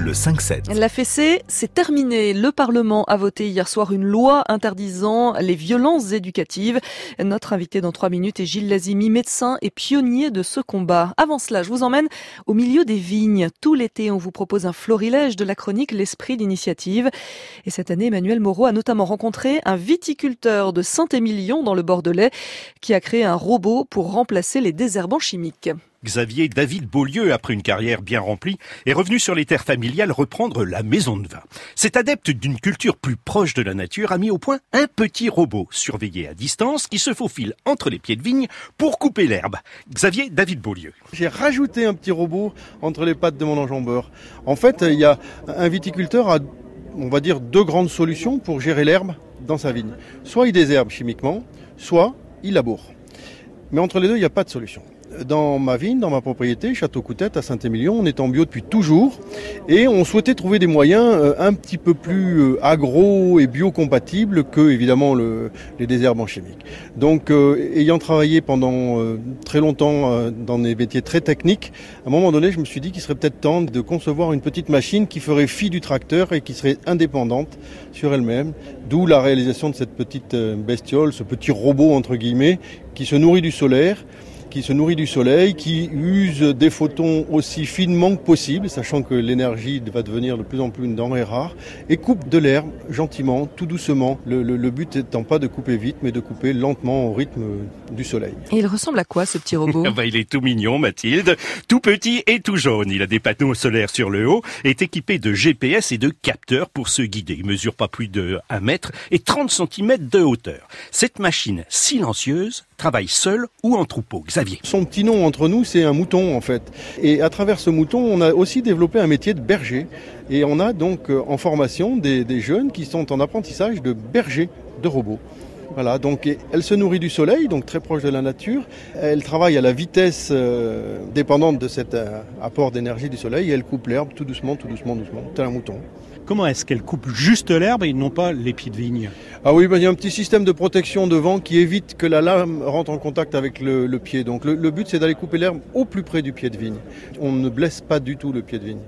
Le 5-7. La fessée, c'est terminé. Le Parlement a voté hier soir une loi interdisant les violences éducatives. Notre invité dans trois minutes est Gilles Lazimi, médecin et pionnier de ce combat. Avant cela, je vous emmène au milieu des vignes. Tout l'été, on vous propose un florilège de la chronique L'Esprit d'initiative. Et cette année, Emmanuel Moreau a notamment rencontré un viticulteur de Saint-Émilion dans le Bordelais qui a créé un robot pour remplacer les désherbants chimiques. Xavier David Beaulieu, après une carrière bien remplie, est revenu sur les terres familiales reprendre la maison de vin. Cet adepte d'une culture plus proche de la nature a mis au point un petit robot surveillé à distance qui se faufile entre les pieds de vigne pour couper l'herbe. Xavier David Beaulieu. J'ai rajouté un petit robot entre les pattes de mon enjambeur. En fait, il y a un viticulteur a, on va dire, deux grandes solutions pour gérer l'herbe dans sa vigne. Soit il désherbe chimiquement, soit il laboure. Mais entre les deux, il n'y a pas de solution dans ma vigne, dans ma propriété, Château Coutette à Saint-Émilion, on est en bio depuis toujours et on souhaitait trouver des moyens euh, un petit peu plus euh, agro et biocompatibles que évidemment le, les désherbants chimiques. Donc euh, ayant travaillé pendant très longtemps dans des métiers très techniques, à un moment donné je me suis dit qu'il serait peut-être temps de concevoir une petite machine qui ferait fi du tracteur et qui serait indépendante sur elle-même, d'où la réalisation de cette petite bestiole, ce petit robot entre guillemets qui se nourrit du solaire qui se nourrit du soleil, qui use des photons aussi finement que possible, sachant que l'énergie va devenir de plus en plus une denrée rare, et coupe de l'herbe gentiment, tout doucement. Le, le, le, but étant pas de couper vite, mais de couper lentement au rythme du soleil. Et il ressemble à quoi ce petit robot bah, Il est tout mignon, Mathilde, tout petit et tout jaune. Il a des panneaux solaires sur le haut, est équipé de GPS et de capteurs pour se guider. Il mesure pas plus de 1 mètre et 30 cm de hauteur. Cette machine silencieuse travaille seule ou en troupeau. Xavier. Son petit nom entre nous, c'est un mouton en fait. Et à travers ce mouton, on a aussi développé un métier de berger. Et on a donc euh, en formation des, jeunes qui sont en apprentissage de berger de robots. Voilà, donc elle se nourrit du soleil, donc très proche de la nature. Elle travaille à la vitesse euh, dépendante de cet euh, apport d'énergie du soleil et elle coupe l'herbe tout doucement, tout doucement, doucement, tel un mouton. Comment est-ce qu'elle coupe juste l'herbe et non pas les pieds de vigne Ah oui, ben, il y a un petit système de protection devant qui évite que la lame rentre en contact avec le, pied. Donc le but c'est d'aller couper l'herbe au plus près du pied de vigne. On ne blesse pas du tout le pied de vigne.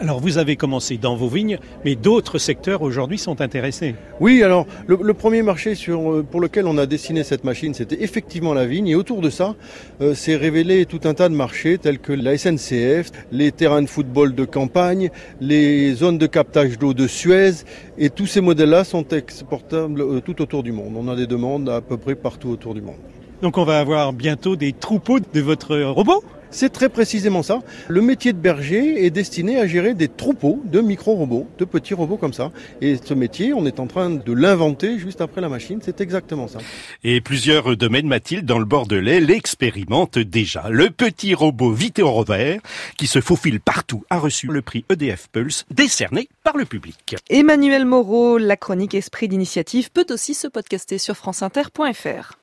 Alors vous avez commencé dans vos vignes, mais d'autres secteurs aujourd'hui sont intéressés. Oui, alors le, le, premier marché sur, pour lequel on a dessiné cette machine, c'était effectivement la vigne. Et autour de ça, euh, s'est révélé tout un tas de marchés tels que la SNCF, les terrains de football de campagne, les zones de captage d'eau de Suez. Et tous ces modèles-là sont exportables euh, tout autour du monde. On a des demandes à peu près partout autour du monde. Donc on va avoir bientôt des troupeaux de votre robot? C'est très précisément ça. Le métier de berger est destiné à gérer des troupeaux de micro-robots, de petits robots comme ça. Et ce métier, on est en train de l'inventer juste après la machine. C'est exactement ça. Et plusieurs domaines, Mathilde, dans le Bordelais, l'expérimentent déjà. Le petit robot Vitero Vert, qui se faufile partout, a reçu le prix EDF Pulse, décerné par le public. Emmanuel Moreau, la chronique Esprit d'initiative peut aussi se podcaster sur franceinter.fr.